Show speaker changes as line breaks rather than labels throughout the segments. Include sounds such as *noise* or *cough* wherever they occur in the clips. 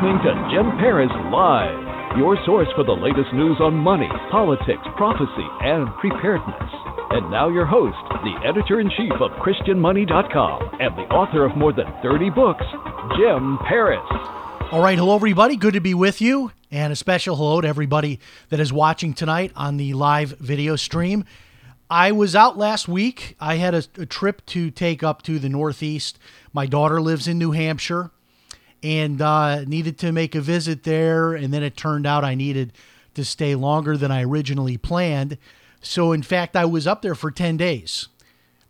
Listening to Jim Paris Live, your source for the latest news on money, politics, prophecy, and preparedness. And now, your host, the editor in chief of ChristianMoney.com and the author of more than 30 books, Jim Paris.
All right, hello everybody. Good to be with you, and a special hello to everybody that is watching tonight on the live video stream. I was out last week. I had a, a trip to take up to the Northeast. My daughter lives in New Hampshire, and uh, needed to make a visit there. And then it turned out I needed to stay longer than I originally planned. So, in fact, I was up there for 10 days.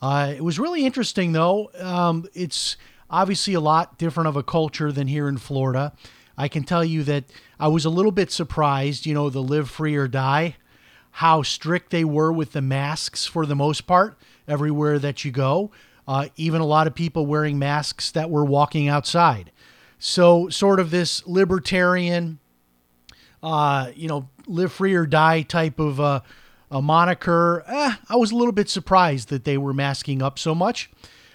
Uh, it was really interesting, though. Um, it's obviously a lot different of a culture than here in Florida. I can tell you that I was a little bit surprised, you know, the live free or die, how strict they were with the masks for the most part everywhere that you go. Uh, even a lot of people wearing masks that were walking outside. So, sort of this libertarian, uh, you know, live free or die type of uh, a moniker. Eh, I was a little bit surprised that they were masking up so much.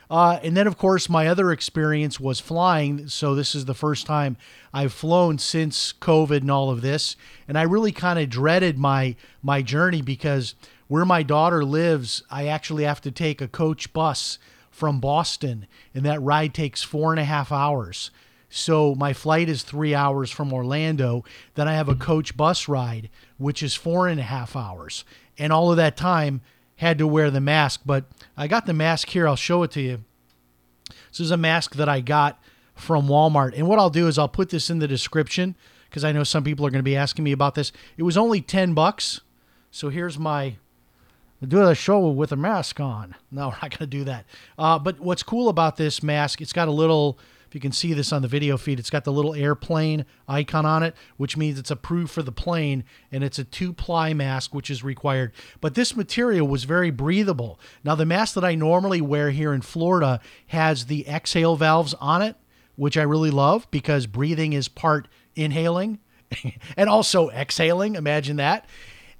Uh, and then, of course, my other experience was flying. So this is the first time I've flown since COVID and all of this, and I really kind of dreaded my my journey because where my daughter lives, I actually have to take a coach bus from Boston, and that ride takes four and a half hours. So my flight is three hours from Orlando. Then I have a coach bus ride, which is four and a half hours. And all of that time had to wear the mask. But I got the mask here. I'll show it to you. This is a mask that I got from Walmart. And what I'll do is I'll put this in the description because I know some people are going to be asking me about this. It was only 10 bucks. So here's my do a show with a mask on. No, *laughs* we're not going to do that. Uh, but what's cool about this mask, it's got a little, if you can see this on the video feed, it's got the little airplane icon on it, which means it's approved for the plane, and it's a two ply mask, which is required. But this material was very breathable. Now, the mask that I normally wear here in Florida has the exhale valves on it, which I really love because breathing is part inhaling *laughs* and also exhaling. Imagine that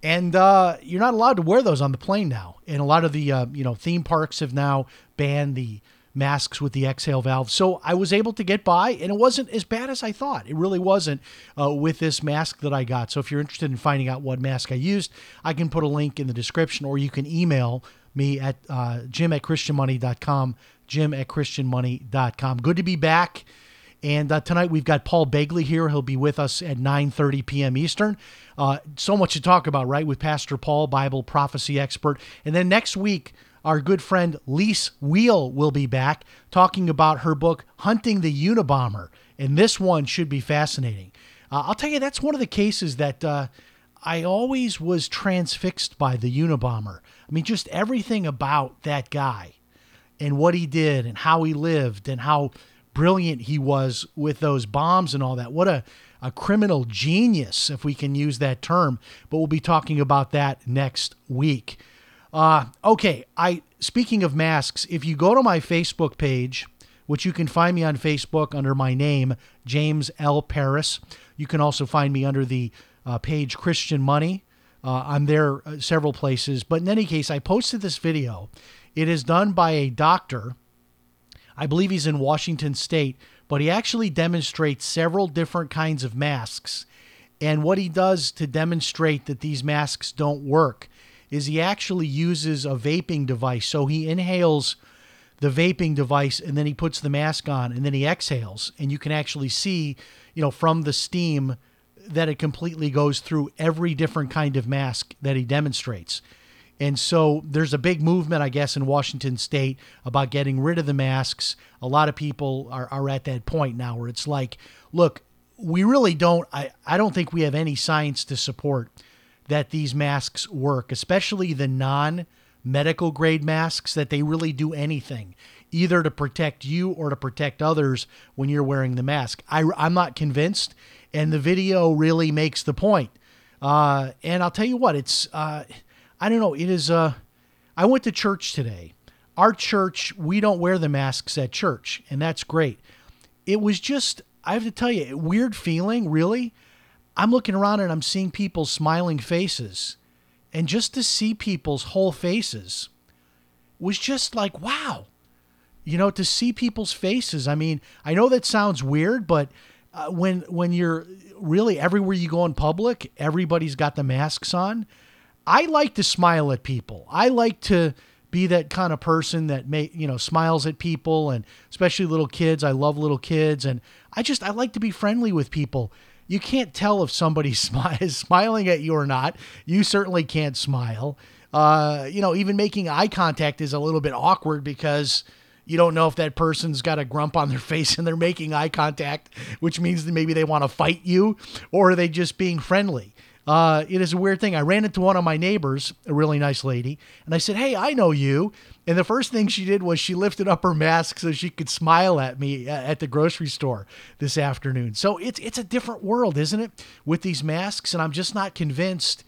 and uh, you're not allowed to wear those on the plane now. And a lot of the uh, you know theme parks have now banned the masks with the exhale valve. So I was able to get by, and it wasn't as bad as I thought. It really wasn't uh, with this mask that I got. So if you're interested in finding out what mask I used, I can put a link in the description, or you can email me at uh, jim at christianmoney.com, jim at christianmoney.com. Good to be back. And uh, tonight we've got Paul Begley here. He'll be with us at 9:30 p.m. Eastern. Uh, so much to talk about, right? With Pastor Paul, Bible prophecy expert. And then next week, our good friend Lis Wiehl will be back talking about her book Hunting the Unabomber. And this one should be fascinating. Uh, I'll tell you, that's one of the cases that uh, I always was transfixed by the Unabomber. I mean, just everything about that guy and what he did and how he lived and how brilliant he was with those bombs and all that. What a, a criminal genius, if we can use that term. But we'll be talking about that next week. Uh, okay, I speaking of masks, if you go to my Facebook page, which you can find me on Facebook under my name, James L. Paris. You can also find me under the uh, page Christian Money. Uh, I'm there uh, several places. But in any case, I posted this video. It is done by a doctor I believe he's in Washington State, but he actually demonstrates several different kinds of masks. And what he does to demonstrate that these masks don't work is he actually uses a vaping device. So he inhales the vaping device and then he puts the mask on and then he exhales. And you can actually see, you know, from the steam that it completely goes through every different kind of mask that he demonstrates. And so there's a big movement, I guess, in Washington state about getting rid of the masks. A lot of people are, are at that point now where it's like, look, we really don't, I, I don't think we have any science to support that these masks work, especially the non medical grade masks that they really do anything, either to protect you or to protect others when you're wearing the mask. I, I'm not convinced, and the video really makes the point. Uh, and I'll tell you what, it's, uh, I don't know, it is, uh, I went to church today. Our church, we don't wear the masks at church, and that's great. It was just, I have to tell you, weird feeling, really. I'm looking around and I'm seeing people's smiling faces. And just to see people's whole faces was just like, wow. You know, to see people's faces. I mean, I know that sounds weird, but uh, when when you're really everywhere you go in public, everybody's got the masks on. I like to smile at people. I like to be that kind of person that may you know smiles at people and especially little kids. I love little kids and I just I like to be friendly with people. You can't tell if somebody *laughs* smi- is smiling at you or not. You certainly can't smile. Uh, you know, even making eye contact is a little bit awkward because you don't know if that person's got a grump on their *laughs* face and they're making eye contact, which means that maybe they want to fight you or are they just being friendly. Uh, it is a weird thing. I ran into one of my neighbors, a really nice lady, and I said, Hey, I know you. And the first thing she did was she lifted up her mask so she could smile at me at the grocery store this afternoon. So it's it's a different world, isn't it, with these masks? And I'm just not convinced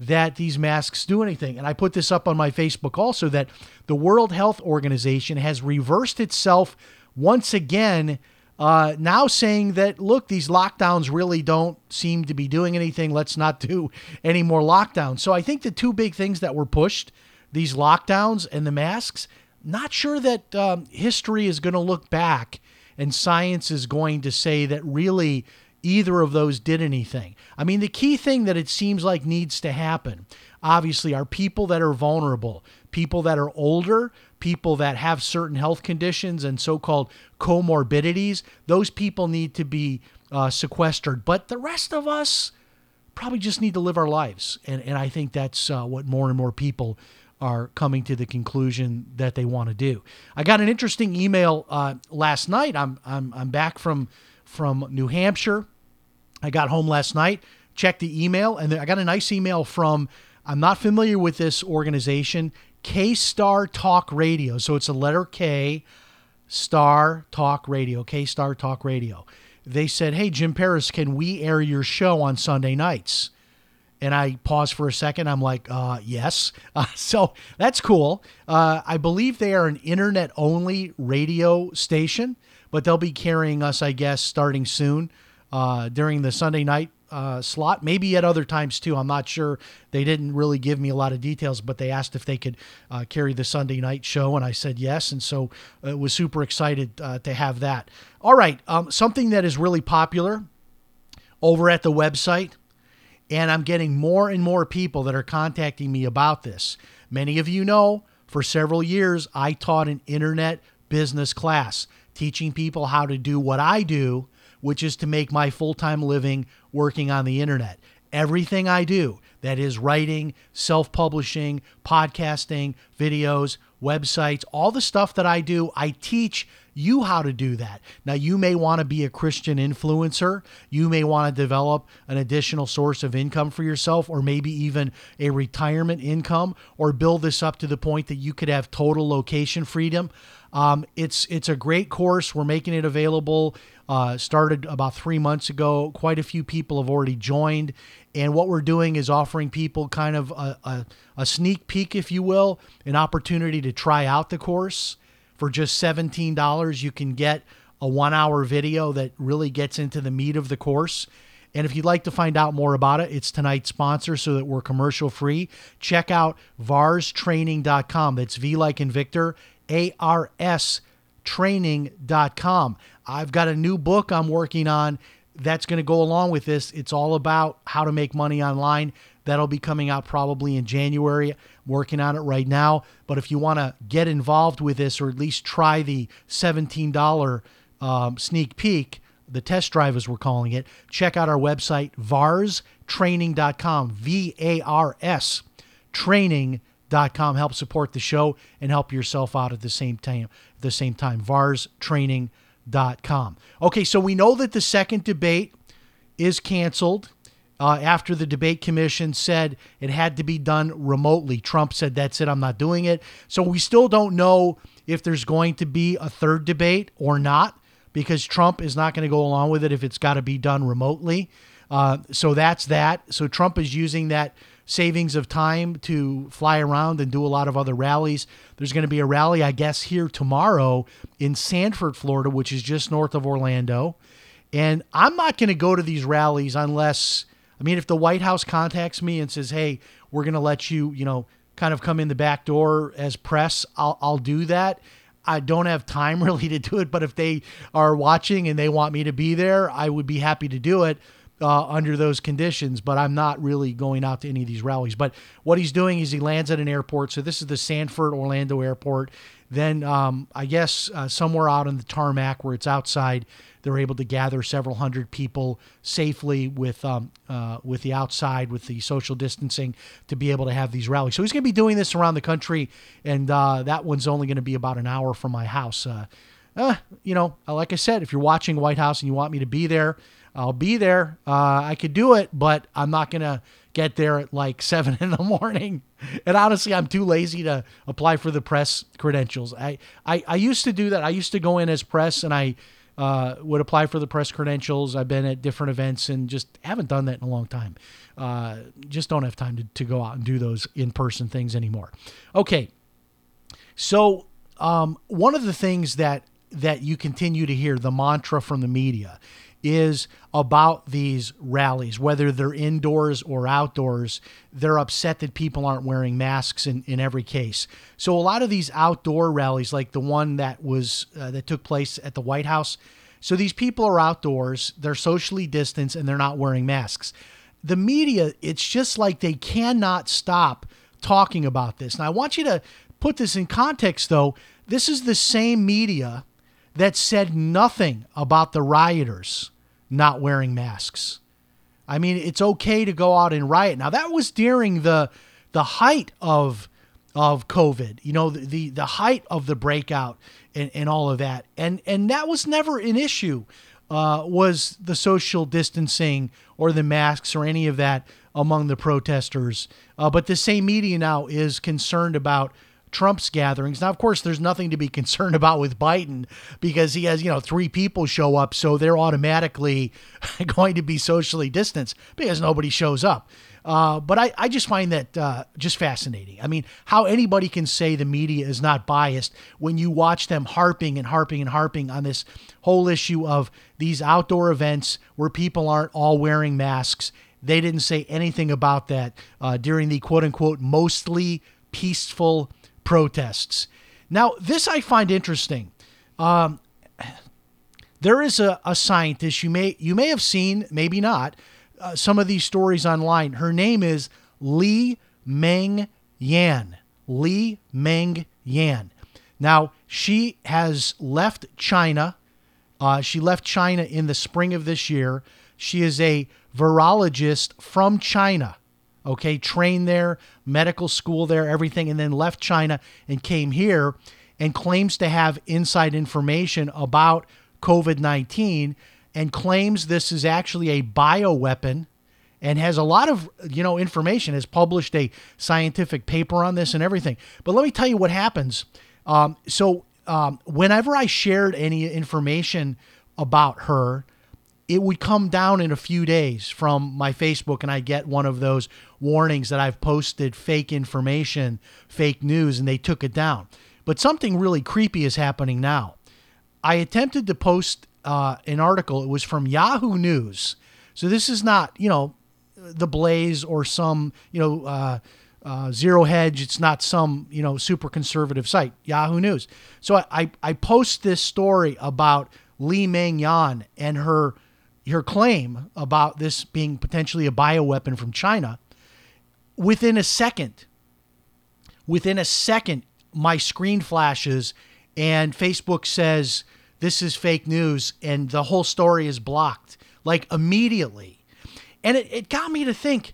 that these masks do anything. And I put this up on my Facebook also that the World Health Organization has reversed itself once again uh, now saying that, look, these lockdowns really don't seem to be doing anything. Let's not do any more lockdowns. So I think the two big things that were pushed, these lockdowns and the masks, not sure that um, history is going to look back and science is going to say that really either of those did anything. I mean, the key thing that it seems like needs to happen, obviously, are people that are vulnerable, people that are older, people that have certain health conditions and so called comorbidities. Those people need to be uh, sequestered. But the rest of us probably just need to live our lives. And, and I think that's uh, what more and more people are coming to the conclusion that they want to do. I got an interesting email uh, last night. I'm, I'm, I'm back from, from New Hampshire. I got home last night, checked the email, and I got a nice email from, I'm not familiar with this organization, K Star Talk Radio. So it's a letter K, Star Talk Radio, K Star Talk Radio. They said, Hey, Jim Paris, can we air your show on Sunday nights? And I paused for a second. I'm like, uh, yes. *laughs* Uh, so that's cool. Uh, I believe they are an internet only radio station, but they'll be carrying us, I guess, starting soon uh, during the Sunday night uh, slot, maybe at other times too. I'm not sure. They didn't really give me a lot of details, but they asked if they could uh, carry the Sunday night show, and I said yes. And so uh, was super excited uh, to have that. All right, um, something that is really popular over at the website, and I'm getting more and more people that are contacting me about this. Many of you know for several years I taught an internet business class, teaching people how to do what I do which is to make my full time living working on the internet. Everything I do, that is writing, self publishing, podcasting, videos, websites, all the stuff that I do, I teach you how to do that. Now, you may want to be a Christian influencer. You may want to develop an additional source of income for yourself, or maybe even a retirement income, or build this up to the point that you could have total location freedom. Um, it's it's a great course. We're making it available. Uh, started about three months ago. Quite a few people have already joined, and what we're doing is offering people kind of a, a, a sneak peek, if you will, an opportunity to try out the course for just seventeen dollars. You can get a one-hour video that really gets into the meat of the course. And if you'd like to find out more about it, it's tonight's sponsor so that we're commercial free. Check out varstraining.com. That's V like in Victor, arstraining.com. I've got a new book I'm working on that's going to go along with this. It's all about how to make money online. That'll be coming out probably in January. I'm working on it right now. But if you want to get involved with this or at least try the $17 um, sneak peek, the test drive as we're calling it, check out our website, varstraining.com, V A R S, training.com. Help support the show and help yourself out at the same time. At the same time, varstraining.com. Okay, so we know that the second debate is canceled. uh, after the debate commission said it had to be done remotely. Trump said, That's it, I'm not doing it. So we still don't know if there's going to be a third debate or not because Trump is not going to go along with it if it's got to be done remotely. Uh, so that's that. So Trump is using that savings of time to fly around and do a lot of other rallies. There's going to be a rally, I guess, here tomorrow in Sanford, Florida, which is just north of Orlando. And I'm not going to go to these rallies unless, I mean, if the White House contacts me and says, hey, we're going to let you, you know, kind of come in the back door as press, I'll, I'll do that. I don't have time *laughs* really to do it, but if they are watching and they want me to be there, I would be happy to do it uh, under those conditions, but I'm not really going out to any of these rallies. But what he's doing is he lands at an airport. So this is the Sanford Orlando Airport. Then um, I guess uh, somewhere out on the tarmac where it's outside, they're able to gather several hundred people safely with um, uh, with the outside with the social distancing to be able to have these rallies. So he's going to be doing this around the country, and uh, that one's only going to be about an hour from my house. Uh, uh, you know, like I said, if you're watching White House and you want me to be there, I'll be there. Uh, I could do it, but I'm not to get there at like *laughs* seven in the morning. And honestly, I'm too lazy to apply for the press credentials. I, I, I used to do that. I used to go in as press and I uh, would apply for the press credentials. I've been at different events and just haven't done that in a long time. Uh, just don't have time to, to go out and do those in person things anymore. Okay. So, um, one of the things that that you continue to hear the mantra from the media is about these rallies, whether they're indoors or outdoors. They're upset that people aren't wearing masks in, in every case. So a lot of these outdoor rallies, like the one that was uh, that took place at the White House, so these people are outdoors, they're socially distanced, and they're not wearing masks. The media, it's just like they cannot stop talking about this. Now I want you to put this in context, though. This is the same media that said nothing about the rioters not wearing masks. I mean, it's okay to go out and riot. Now that was during the the height of of COVID, you know, the the, the height of the breakout and, and all of that. And and that was never an issue. Uh, was the social distancing or the masks or any of that among the protesters. Uh, but the same media now is concerned about Trump's gatherings. Now, of course, there's nothing to be *laughs* concerned about with Biden because he has, you know, three people show up, so they're automatically *laughs* going to be socially distanced because nobody shows up. Uh, but I, I just find that uh, just fascinating. I mean, how anybody can say the media is not biased when you watch them harping and harping and harping on this whole issue of these outdoor events where people aren't all wearing masks. They didn't say anything about that uh, during the quote unquote mostly peaceful protests. Now, this I find interesting. Um, there is a, a scientist you may you may have seen, maybe not, uh, some of these stories online. Her name is Li Meng Yan. Li Meng Yan. Now she has left China. Uh, she left China in the spring of this year. She is a virologist from China okay, trained there, medical school there, everything, and then left China and came here and claims to have inside information about COVID 19 and claims this is actually a bioweapon and has a lot of you know information has published a scientific paper on this and everything. But let me tell you what happens. Um, so um, whenever i shared any information about her it would come down in a few days from my Facebook, and I get one of those warnings that I've posted fake information, fake news, and they took it down. But something really creepy is happening now. I attempted to post uh, an article, it was from Yahoo News. So this is not, you know, the Blaze or some, you know, uh, uh, Zero Hedge. It's not some, you know, super conservative site, Yahoo News. So I, I, I post this story about Li Meng Yan and her her claim about this being potentially a bioweapon from China, within a second, within a second, my screen flashes and Facebook says this is fake news and the whole story is blocked like immediately. And it, it got me to think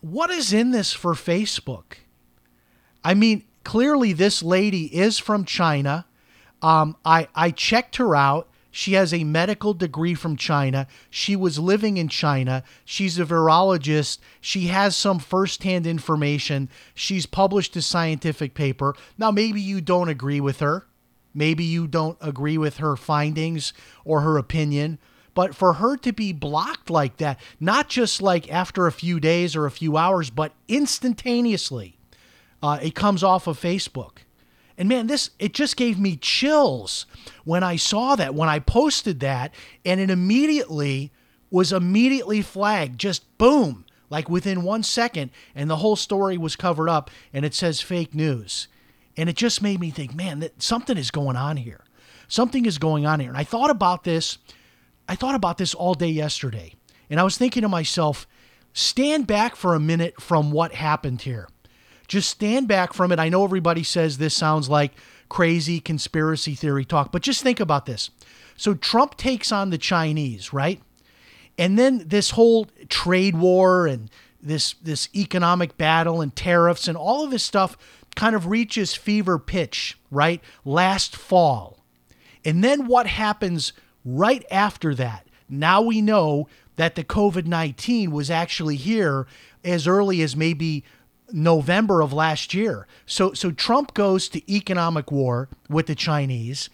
what is in this for Facebook? I mean, clearly this lady is from China. Um, I, I checked her out She has a medical degree from China. She was living in China. She's a virologist. She has some firsthand information. She's published a scientific paper. Now, maybe you don't agree with her. Maybe you don't agree with her findings or her opinion. But for her to be blocked like that, not just like after a few days or a few hours, but instantaneously, uh, it comes off of Facebook. And man, this it just gave me chills when I saw that, when I posted that, and it immediately was immediately flagged, just boom, like within one second, and the whole story was covered up and it says fake news. And it just made me think, man, that something is going on here. Something is going on here. And I thought about this, I thought about this all day yesterday. And I was thinking to myself, stand back for a minute from what happened here. Just stand back from it. I know everybody says this sounds like crazy conspiracy theory talk, but just think about this. So Trump takes on the Chinese, right? And then this whole trade war and this this economic battle and tariffs and all of this stuff kind of reaches fever pitch, right? Last fall. And then what happens right after that? Now we know that the COVID 19 was actually here as early as maybe November of last year. So so Trump goes to economic war with the Chinese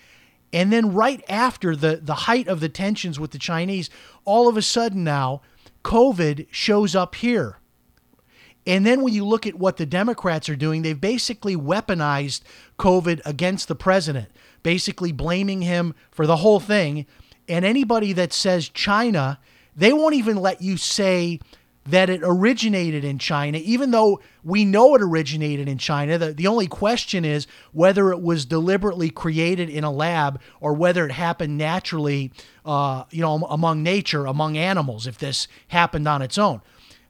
and then right after the the height of the tensions with the Chinese, all of a sudden now COVID shows up here. And then when you look at what the Democrats are doing, they've basically weaponized COVID against the president, basically blaming him for the whole thing. And anybody that says China, they won't even let you say that it originated in China, even though we know it originated in China. The, the only question is whether it was deliberately created in a lab or whether it happened naturally, uh, you know, among nature, among animals, if this happened on its own.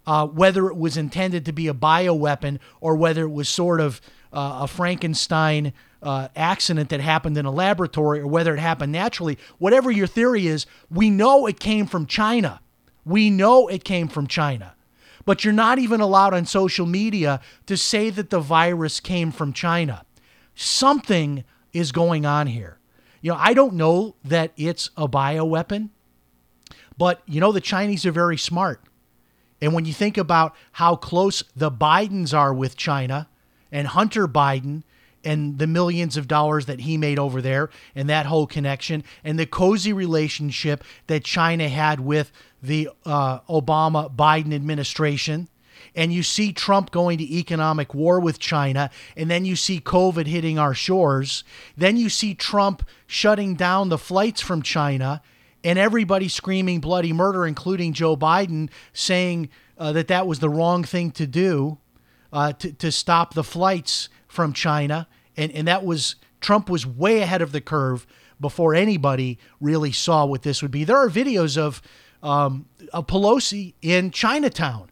Uh, whether it was intended to be a bioweapon or whether it was sort of uh, a Frankenstein uh, accident that happened in a laboratory or whether it happened naturally, whatever your theory is, we know it came from China. We know it came from China. But you're not even allowed on social media to say that the virus came from China. Something is going on here. You know, I don't know that it's a bioweapon, but you know, the Chinese are very smart. And when you think about how close the Bidens are with China and Hunter Biden and the millions of dollars that he made over there and that whole connection and the cozy relationship that China had with the uh, Obama Biden administration. And you see Trump going to economic war with China, and then you see COVID hitting our shores. Then you see Trump shutting down the flights from China, and everybody screaming bloody murder, including Joe Biden, saying uh, that that was the wrong thing to do uh, to, to stop the flights from China. And, and that was Trump was way ahead of the curve before anybody really saw what this would be. There are videos of, um, of Pelosi in Chinatown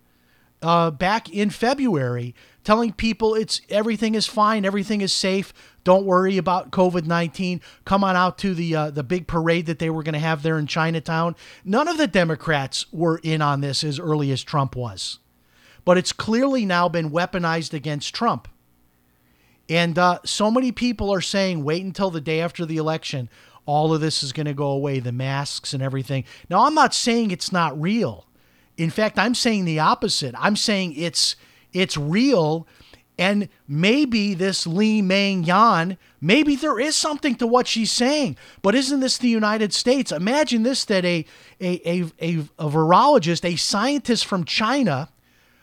uh, back in February telling people it's everything is fine, everything is safe. Don't worry about COVID nineteen. Come on out to the uh, the big parade that they were going to have there in Chinatown. None of the Democrats were in on this as early as Trump was, but it's clearly now been weaponized against Trump. And uh, so many people are saying, wait until the day after the election. All of this is going to go away, the masks and everything. Now, I'm not saying it's not real. In fact, I'm saying the opposite. I'm saying it's it's real and maybe this Li Meng Yan, maybe there is something to what she's saying. But isn't this the United States? Imagine this that a, a, a, a, a virologist, a scientist from China,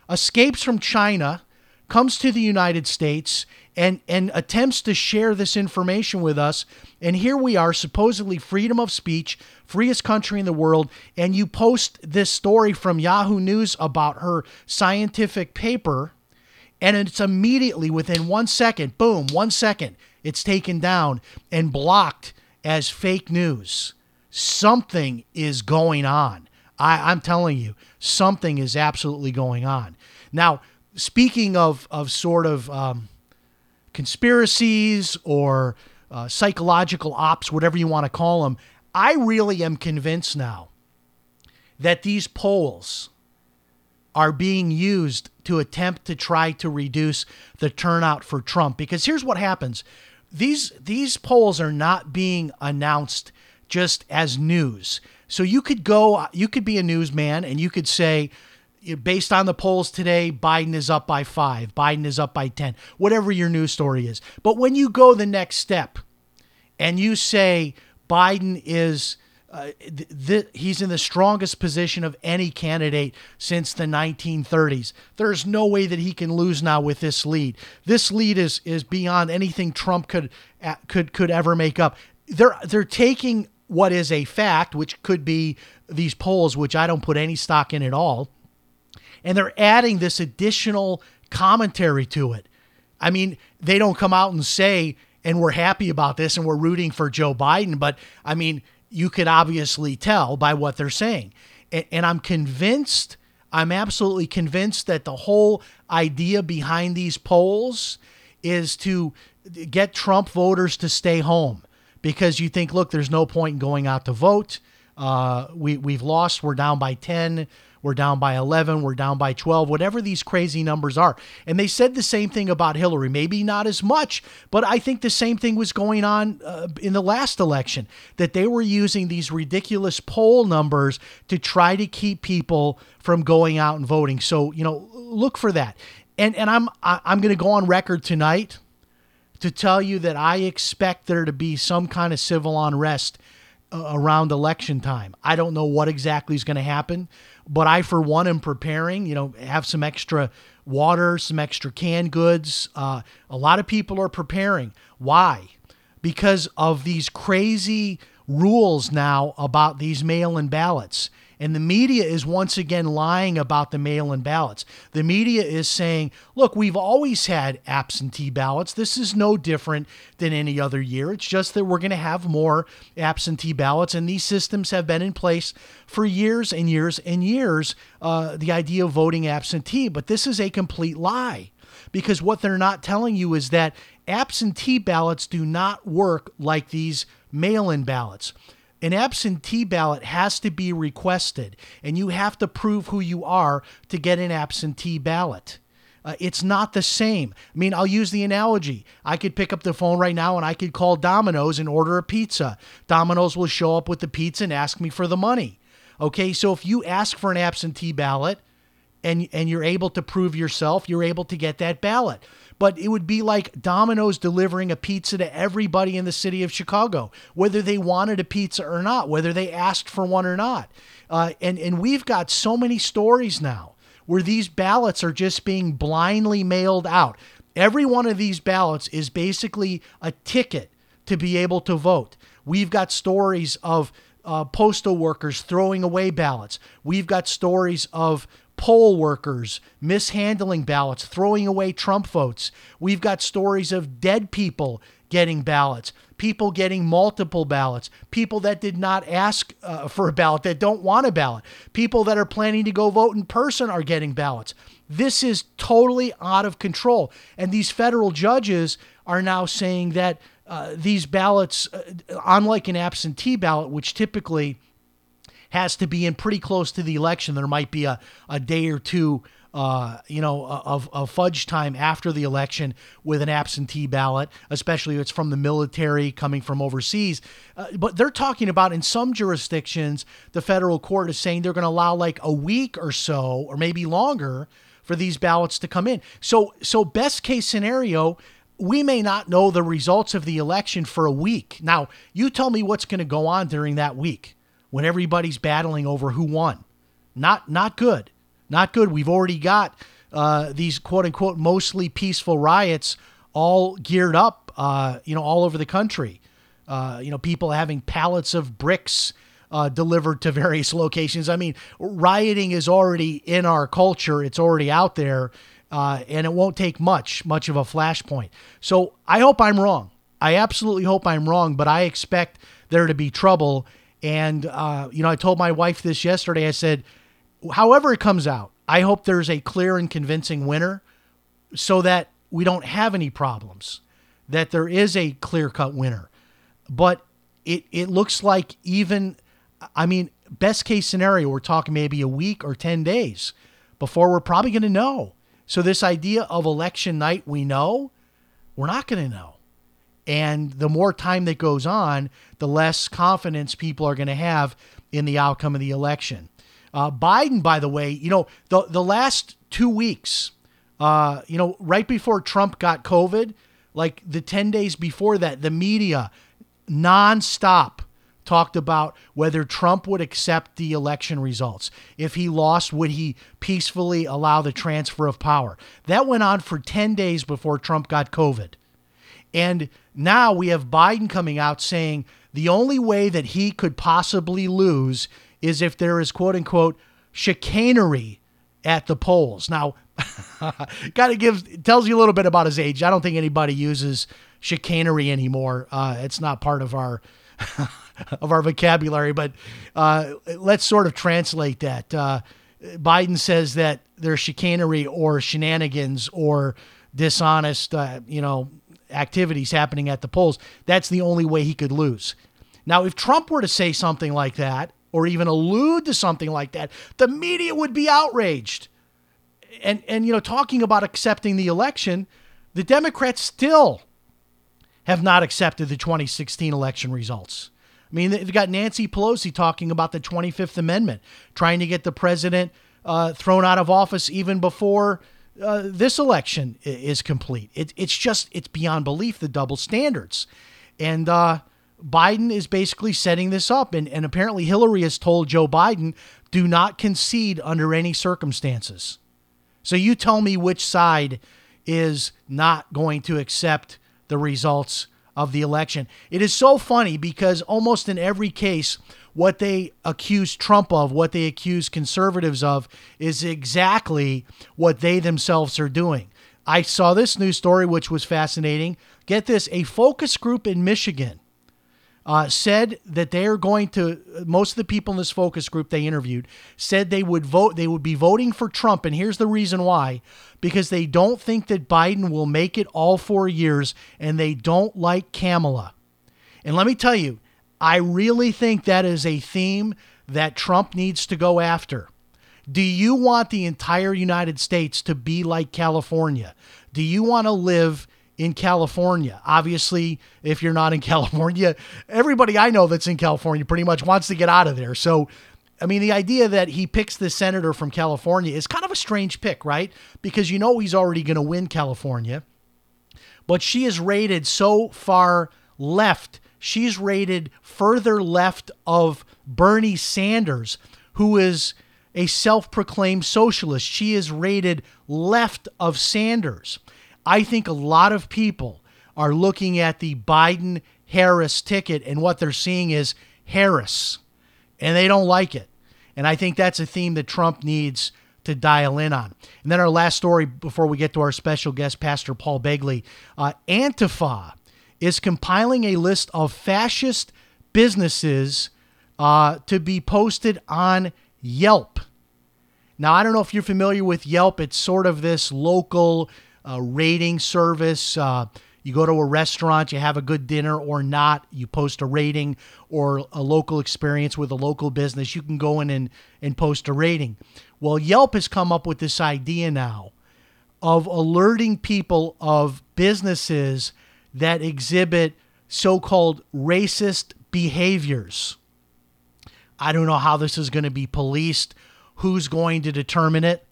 escapes from China, comes to the United States, and, and attempts to share this information with us. And here we are, supposedly freedom of speech, freest country in the world, and you post this story from Yahoo News about her scientific paper and it's immediately within one second, boom, one second, it's taken down and blocked as fake news. Something is going on. I, I'm telling you, something is absolutely going on. Now, speaking of, of sort of um, conspiracies or uh, psychological ops, whatever you want to call them, I really am convinced now that these polls are being used to attempt to try to reduce the turnout for Trump. Because here's what happens these, these polls are not being announced just as news. So you could go, you could be a newsman and you could say, based on the polls today, Biden is up by five, Biden is up by 10, whatever your news story is. But when you go the next step and you say Biden is. Uh, th- th- he's in the strongest position of any candidate since the 1930s. There's no way that he can lose now with this lead. This lead is is beyond anything Trump could uh, could could ever make up. They're they're taking what is a fact, which could be these polls, which I don't put any stock in at all, and they're adding this additional commentary to it. I mean, they don't come out and say, and we're happy about this and we're rooting for Joe Biden, but I mean, you could obviously tell by what they're saying. And, and I'm convinced, I'm absolutely convinced that the whole idea behind these polls is to get Trump voters to stay home because you think, look, there's no point in going out to vote. Uh, we, we've lost, we're down by 10 we're down by 11, we're down by 12, whatever these crazy numbers are. And they said the same thing about Hillary, maybe not as much, but I think the same thing was going on uh, in the last election that they were using these ridiculous poll numbers to try to keep people from going out and voting. So, you know, look for that. And and I'm I'm going to go on record tonight to tell you that I expect there to be some kind of civil unrest around election time. I don't know what exactly is going to happen, but I, for one, am preparing. You know, have some extra water, some extra canned goods. Uh, a lot of people are preparing. Why? Because of these crazy rules now about these mail in ballots. And the media is once again lying about the mail in ballots. The media is saying, look, we've always had absentee ballots. This is no different than any other year. It's just that we're going to have more absentee ballots. And these systems have been in place for years and years and years. Uh, the idea of voting absentee. But this is a complete lie because what they're not telling you is that absentee ballots do not work like these mail in ballots an absentee ballot has to be requested, and you have to prove who you are to get an absentee ballot. Uh, it's not the same. I mean, I'll use the analogy. I could pick up the phone right now and I could call Domino's and order a pizza. Domino's will show up with the pizza and ask me for the money. Okay, so if you ask for an absentee ballot and, and you're able to prove yourself, you're able to get that ballot but it would be like Domino's delivering a pizza to everybody in the city of Chicago, whether they wanted a pizza or not, whether they asked for one or not. Uh, and, and we've got so many stories now where these ballots are just being blindly mailed out. Every one of these ballots is basically a ticket to be able to vote. We've got stories of uh, postal workers throwing away ballots. We've got stories of poll workers mishandling ballots, throwing away Trump votes. We've got stories of dead people getting ballots, people getting multiple ballots, people that did not ask uh, for a ballot, that don't want a ballot, people that are planning to go vote in person are getting ballots. This is totally out of control. And these federal judges are now saying that uh, these ballots, uh, unlike an absentee ballot, which typically has to be in pretty close to the election. There might be a, a day or two, uh, you know, of, of fudge time after the election with an absentee ballot, especially if it's from the military coming from overseas. Uh, but they're talking about in some jurisdictions, the federal court is saying they're going to allow like a week or so, or maybe longer, for these ballots to come in. So, so best case scenario, we may not know the results of the election for a week. Now, you tell me what's going to go on during that week when everybody's battling over who won. Not not good. Not good. We've already got uh, these quote unquote mostly peaceful riots all geared up, uh, you know, all over the country. Uh, you know, people having pallets of bricks uh, delivered to various *laughs* locations. I mean, rioting is already in our culture. It's already out there, uh, and it won't take much, much of a flashpoint. So I hope I'm wrong. I absolutely hope I'm wrong, but I expect there to be trouble and, uh, you know, I told my wife this yesterday. I said, however it comes out, I hope there's a clear and convincing winner so that we don't have any problems, that there is a clear cut winner. But it, it looks like even, I mean, best case scenario, we're talking maybe a week or 10 days before we're probably going to know. So, this idea of election night, we know, we're not going to know. And the more time that goes on, the less confidence people are going to have in the outcome of the election. Uh, Biden, by the way, you know, the, the last two weeks, uh, you know, right before Trump got COVID, like the 10 days before that, the media nonstop talked about whether Trump would accept the election results. If he lost, would he peacefully allow the transfer of power? That went on for 10 days before Trump got COVID. And now we have Biden coming out saying the only way that he could possibly lose is if there is quote unquote chicanery at the polls. Now, *laughs* got to give tells you a little bit about his age. I don't think anybody uses chicanery anymore. Uh, it's not part of our *laughs* of our vocabulary, but uh, let's sort of translate that. Uh, Biden says that there's chicanery or shenanigans or dishonest, uh, you know, activities happening at the polls. That's the only way he could lose. Now, if Trump were to say something like that, or even allude to something like that, the media would be outraged. And and you know, talking about accepting the election, the Democrats still have not accepted the 2016 election results. I mean, they've got Nancy Pelosi talking about the 25th Amendment, trying to get the president uh, thrown out of office even before uh, this election is complete. It, it's just, it's beyond belief the double standards. And uh, Biden is basically setting this up. And, and apparently, Hillary has told Joe Biden do not concede under any circumstances. So you tell me which side is not going to accept the results of the election. It is so funny because almost in every case, what they accuse Trump of, what they accuse conservatives of, is exactly what they themselves are doing. I saw this news story, which was fascinating. Get this a focus group in Michigan uh, said that they are going to most of the people in this focus group they interviewed said they would vote they would be voting for Trump and here's the reason why because they don't think that Biden will make it all 4 years and they don't like Kamala. And let me tell you, I really think that is a theme that Trump needs to go after. Do you want the entire United States to be like California? Do you want to live in California. Obviously, if you're not in *laughs* California, everybody I know that's in California pretty much wants to get out of there. So, I mean, the idea that he picks the senator from California is kind of a strange pick, right? Because you know he's already going to win California. But she is rated so far left. She's rated further left of Bernie Sanders, who is a self proclaimed socialist. She is rated left of Sanders. I think a lot of people are looking at the Biden Harris ticket and what they're seeing is Harris, and they don't like it. And I think that's a theme that Trump needs to dial in on. And then our last story before we get to our special guest, Pastor Paul Begley uh, Antifa is compiling a list of fascist businesses uh, to be posted on Yelp. Now, I don't know if you're familiar with Yelp, it's sort of this local uh, rating service. Uh, you go to a restaurant, you have a good dinner or not, you post a rating or a local experience with a local business, you can go in and, and post a rating. Well, Yelp has come up with this idea now of alerting people of businesses that exhibit so called racist behaviors. I don't know how this is going to be policed, who's going to determine it.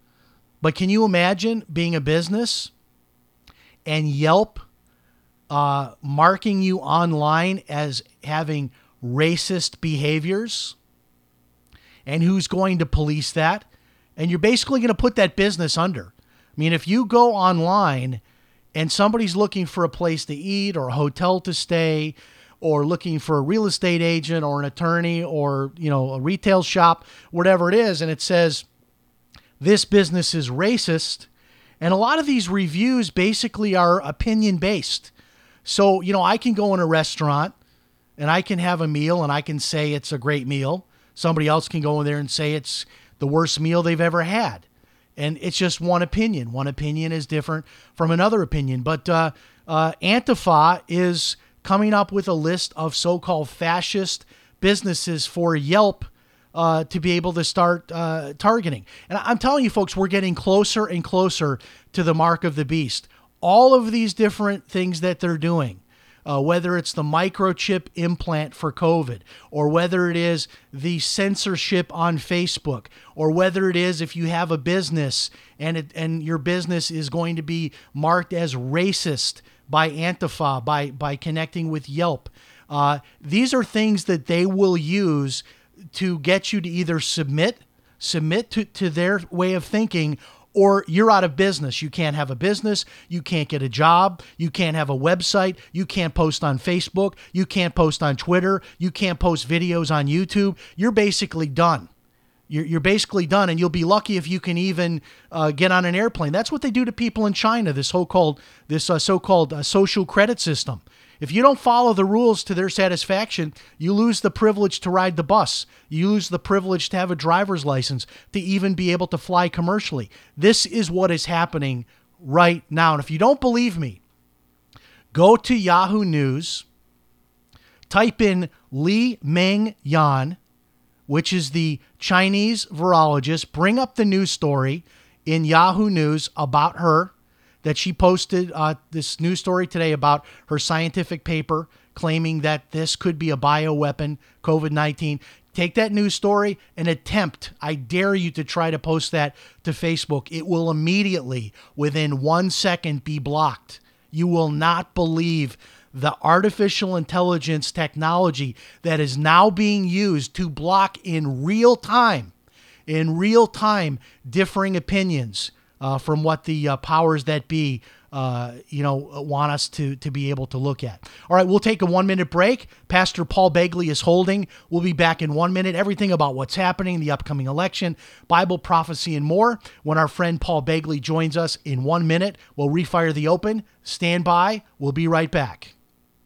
But can you imagine being a business and Yelp uh, marking you online as having racist behaviors and who's going to police that. And you're basically going to put that business under. I mean, if you go online and somebody's looking for a place to eat or a hotel to stay or looking for a real estate agent or an attorney or, you know, a retail shop, whatever it is, and it says this business is racist, and a lot of these reviews basically are opinion based. So, you know, I can go in a restaurant and I can have a meal and I can say it's a great meal. Somebody else can go in there and say it's the worst meal they've ever had. And it's just one opinion. One opinion is different from another opinion. But uh, uh, Antifa is coming up with a list of so called fascist businesses for Yelp uh, to be able to start uh, targeting. And I'm telling you, folks, we're getting closer and closer to the mark of the beast. All of these different things that they're doing. Uh, whether it's the microchip implant for COVID, or whether it is the censorship on Facebook, or whether it is if you have a business and it, and your business is going to be marked as racist by Antifa by by connecting with Yelp. Uh, these are things that they will use to get you to either submit submit to, to their way of thinking or you're out of business. You can't have a business. You can't get a job. You can't have a website. You can't post on Facebook. You can't post on Twitter. You can't post videos on YouTube. You're basically done. You're, you're basically done, and you'll be lucky if you can even uh, get on an airplane. That's what they do to people in China. This so-called this uh, so-called uh, social credit system. If you don't follow the rules to their satisfaction, you lose the privilege to ride the bus. You lose the privilege to have a driver's license, to even be able to fly commercially. This is what is happening right now. And if you don't believe me, go to Yahoo News, type in Li Meng Yan, which is the Chinese virologist, bring up the news story in Yahoo News about her that she posted uh, this news story today about her scientific paper claiming that this could be a bioweapon, COVID 19. Take that news story and attempt, I dare you to try to post that to Facebook. It will immediately, within one second, be blocked. You will not believe the artificial intelligence technology that is now being used to block in real time, in real time, differing opinions uh, from what the uh, powers that be, uh, you know, want us to to be able to look at. All right, we'll take a one minute break. Pastor Paul Begley is holding. We'll be back in one minute. Everything about what's happening, the upcoming election, Bible prophecy, and more. When our friend Paul Begley joins us in one minute, we'll refire the open. Stand by. We'll be right back.